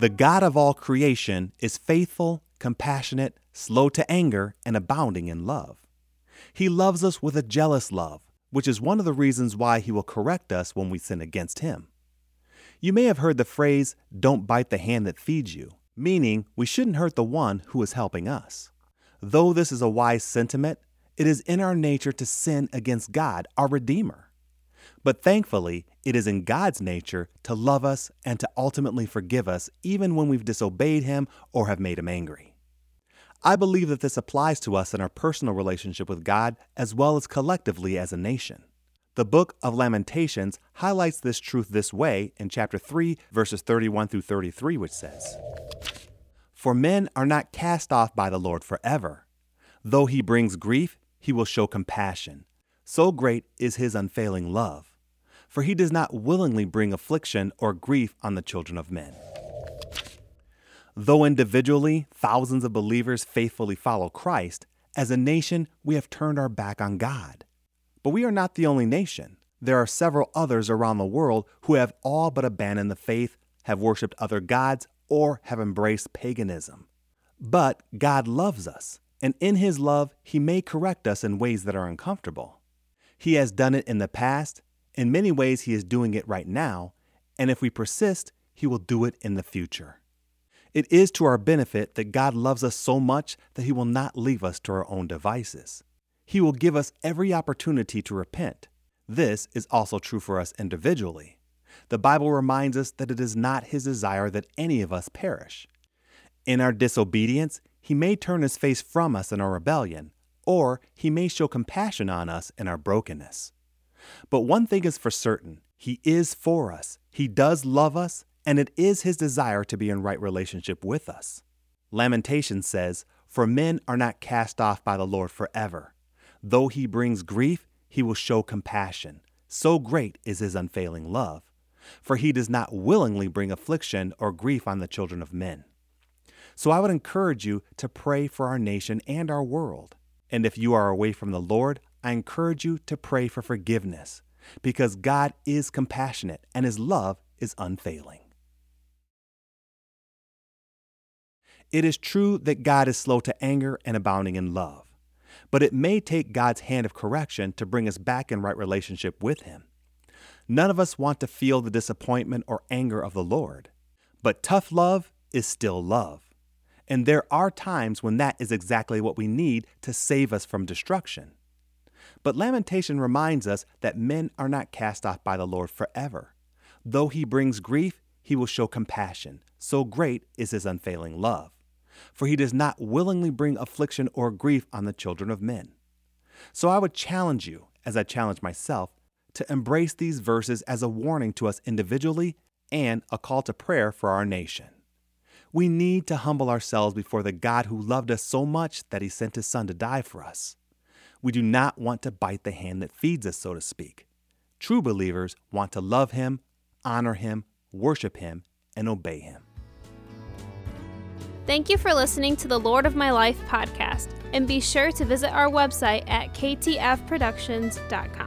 The God of all creation is faithful, compassionate, slow to anger, and abounding in love. He loves us with a jealous love, which is one of the reasons why he will correct us when we sin against him. You may have heard the phrase, don't bite the hand that feeds you, meaning we shouldn't hurt the one who is helping us. Though this is a wise sentiment, it is in our nature to sin against God, our Redeemer. But thankfully, it is in God's nature to love us and to ultimately forgive us even when we've disobeyed Him or have made Him angry. I believe that this applies to us in our personal relationship with God as well as collectively as a nation. The book of Lamentations highlights this truth this way in chapter 3, verses 31 through 33, which says, For men are not cast off by the Lord forever. Though he brings grief, he will show compassion. So great is his unfailing love. For he does not willingly bring affliction or grief on the children of men. Though individually thousands of believers faithfully follow Christ, as a nation we have turned our back on God. But we are not the only nation. There are several others around the world who have all but abandoned the faith, have worshiped other gods, or have embraced paganism. But God loves us, and in His love, He may correct us in ways that are uncomfortable. He has done it in the past, in many ways, He is doing it right now, and if we persist, He will do it in the future. It is to our benefit that God loves us so much that He will not leave us to our own devices. He will give us every opportunity to repent. This is also true for us individually. The Bible reminds us that it is not His desire that any of us perish. In our disobedience, He may turn His face from us in our rebellion, or He may show compassion on us in our brokenness. But one thing is for certain He is for us, He does love us, and it is his desire to be in right relationship with us. Lamentation says, For men are not cast off by the Lord forever. Though he brings grief, he will show compassion. So great is his unfailing love. For he does not willingly bring affliction or grief on the children of men. So I would encourage you to pray for our nation and our world. And if you are away from the Lord, I encourage you to pray for forgiveness, because God is compassionate and his love is unfailing. It is true that God is slow to anger and abounding in love, but it may take God's hand of correction to bring us back in right relationship with Him. None of us want to feel the disappointment or anger of the Lord, but tough love is still love. And there are times when that is exactly what we need to save us from destruction. But Lamentation reminds us that men are not cast off by the Lord forever. Though he brings grief, he will show compassion. So great is his unfailing love. For he does not willingly bring affliction or grief on the children of men. So I would challenge you, as I challenge myself, to embrace these verses as a warning to us individually and a call to prayer for our nation. We need to humble ourselves before the God who loved us so much that he sent his Son to die for us. We do not want to bite the hand that feeds us, so to speak. True believers want to love him, honor him, worship him, and obey him. Thank you for listening to the Lord of My Life podcast, and be sure to visit our website at ktfproductions.com.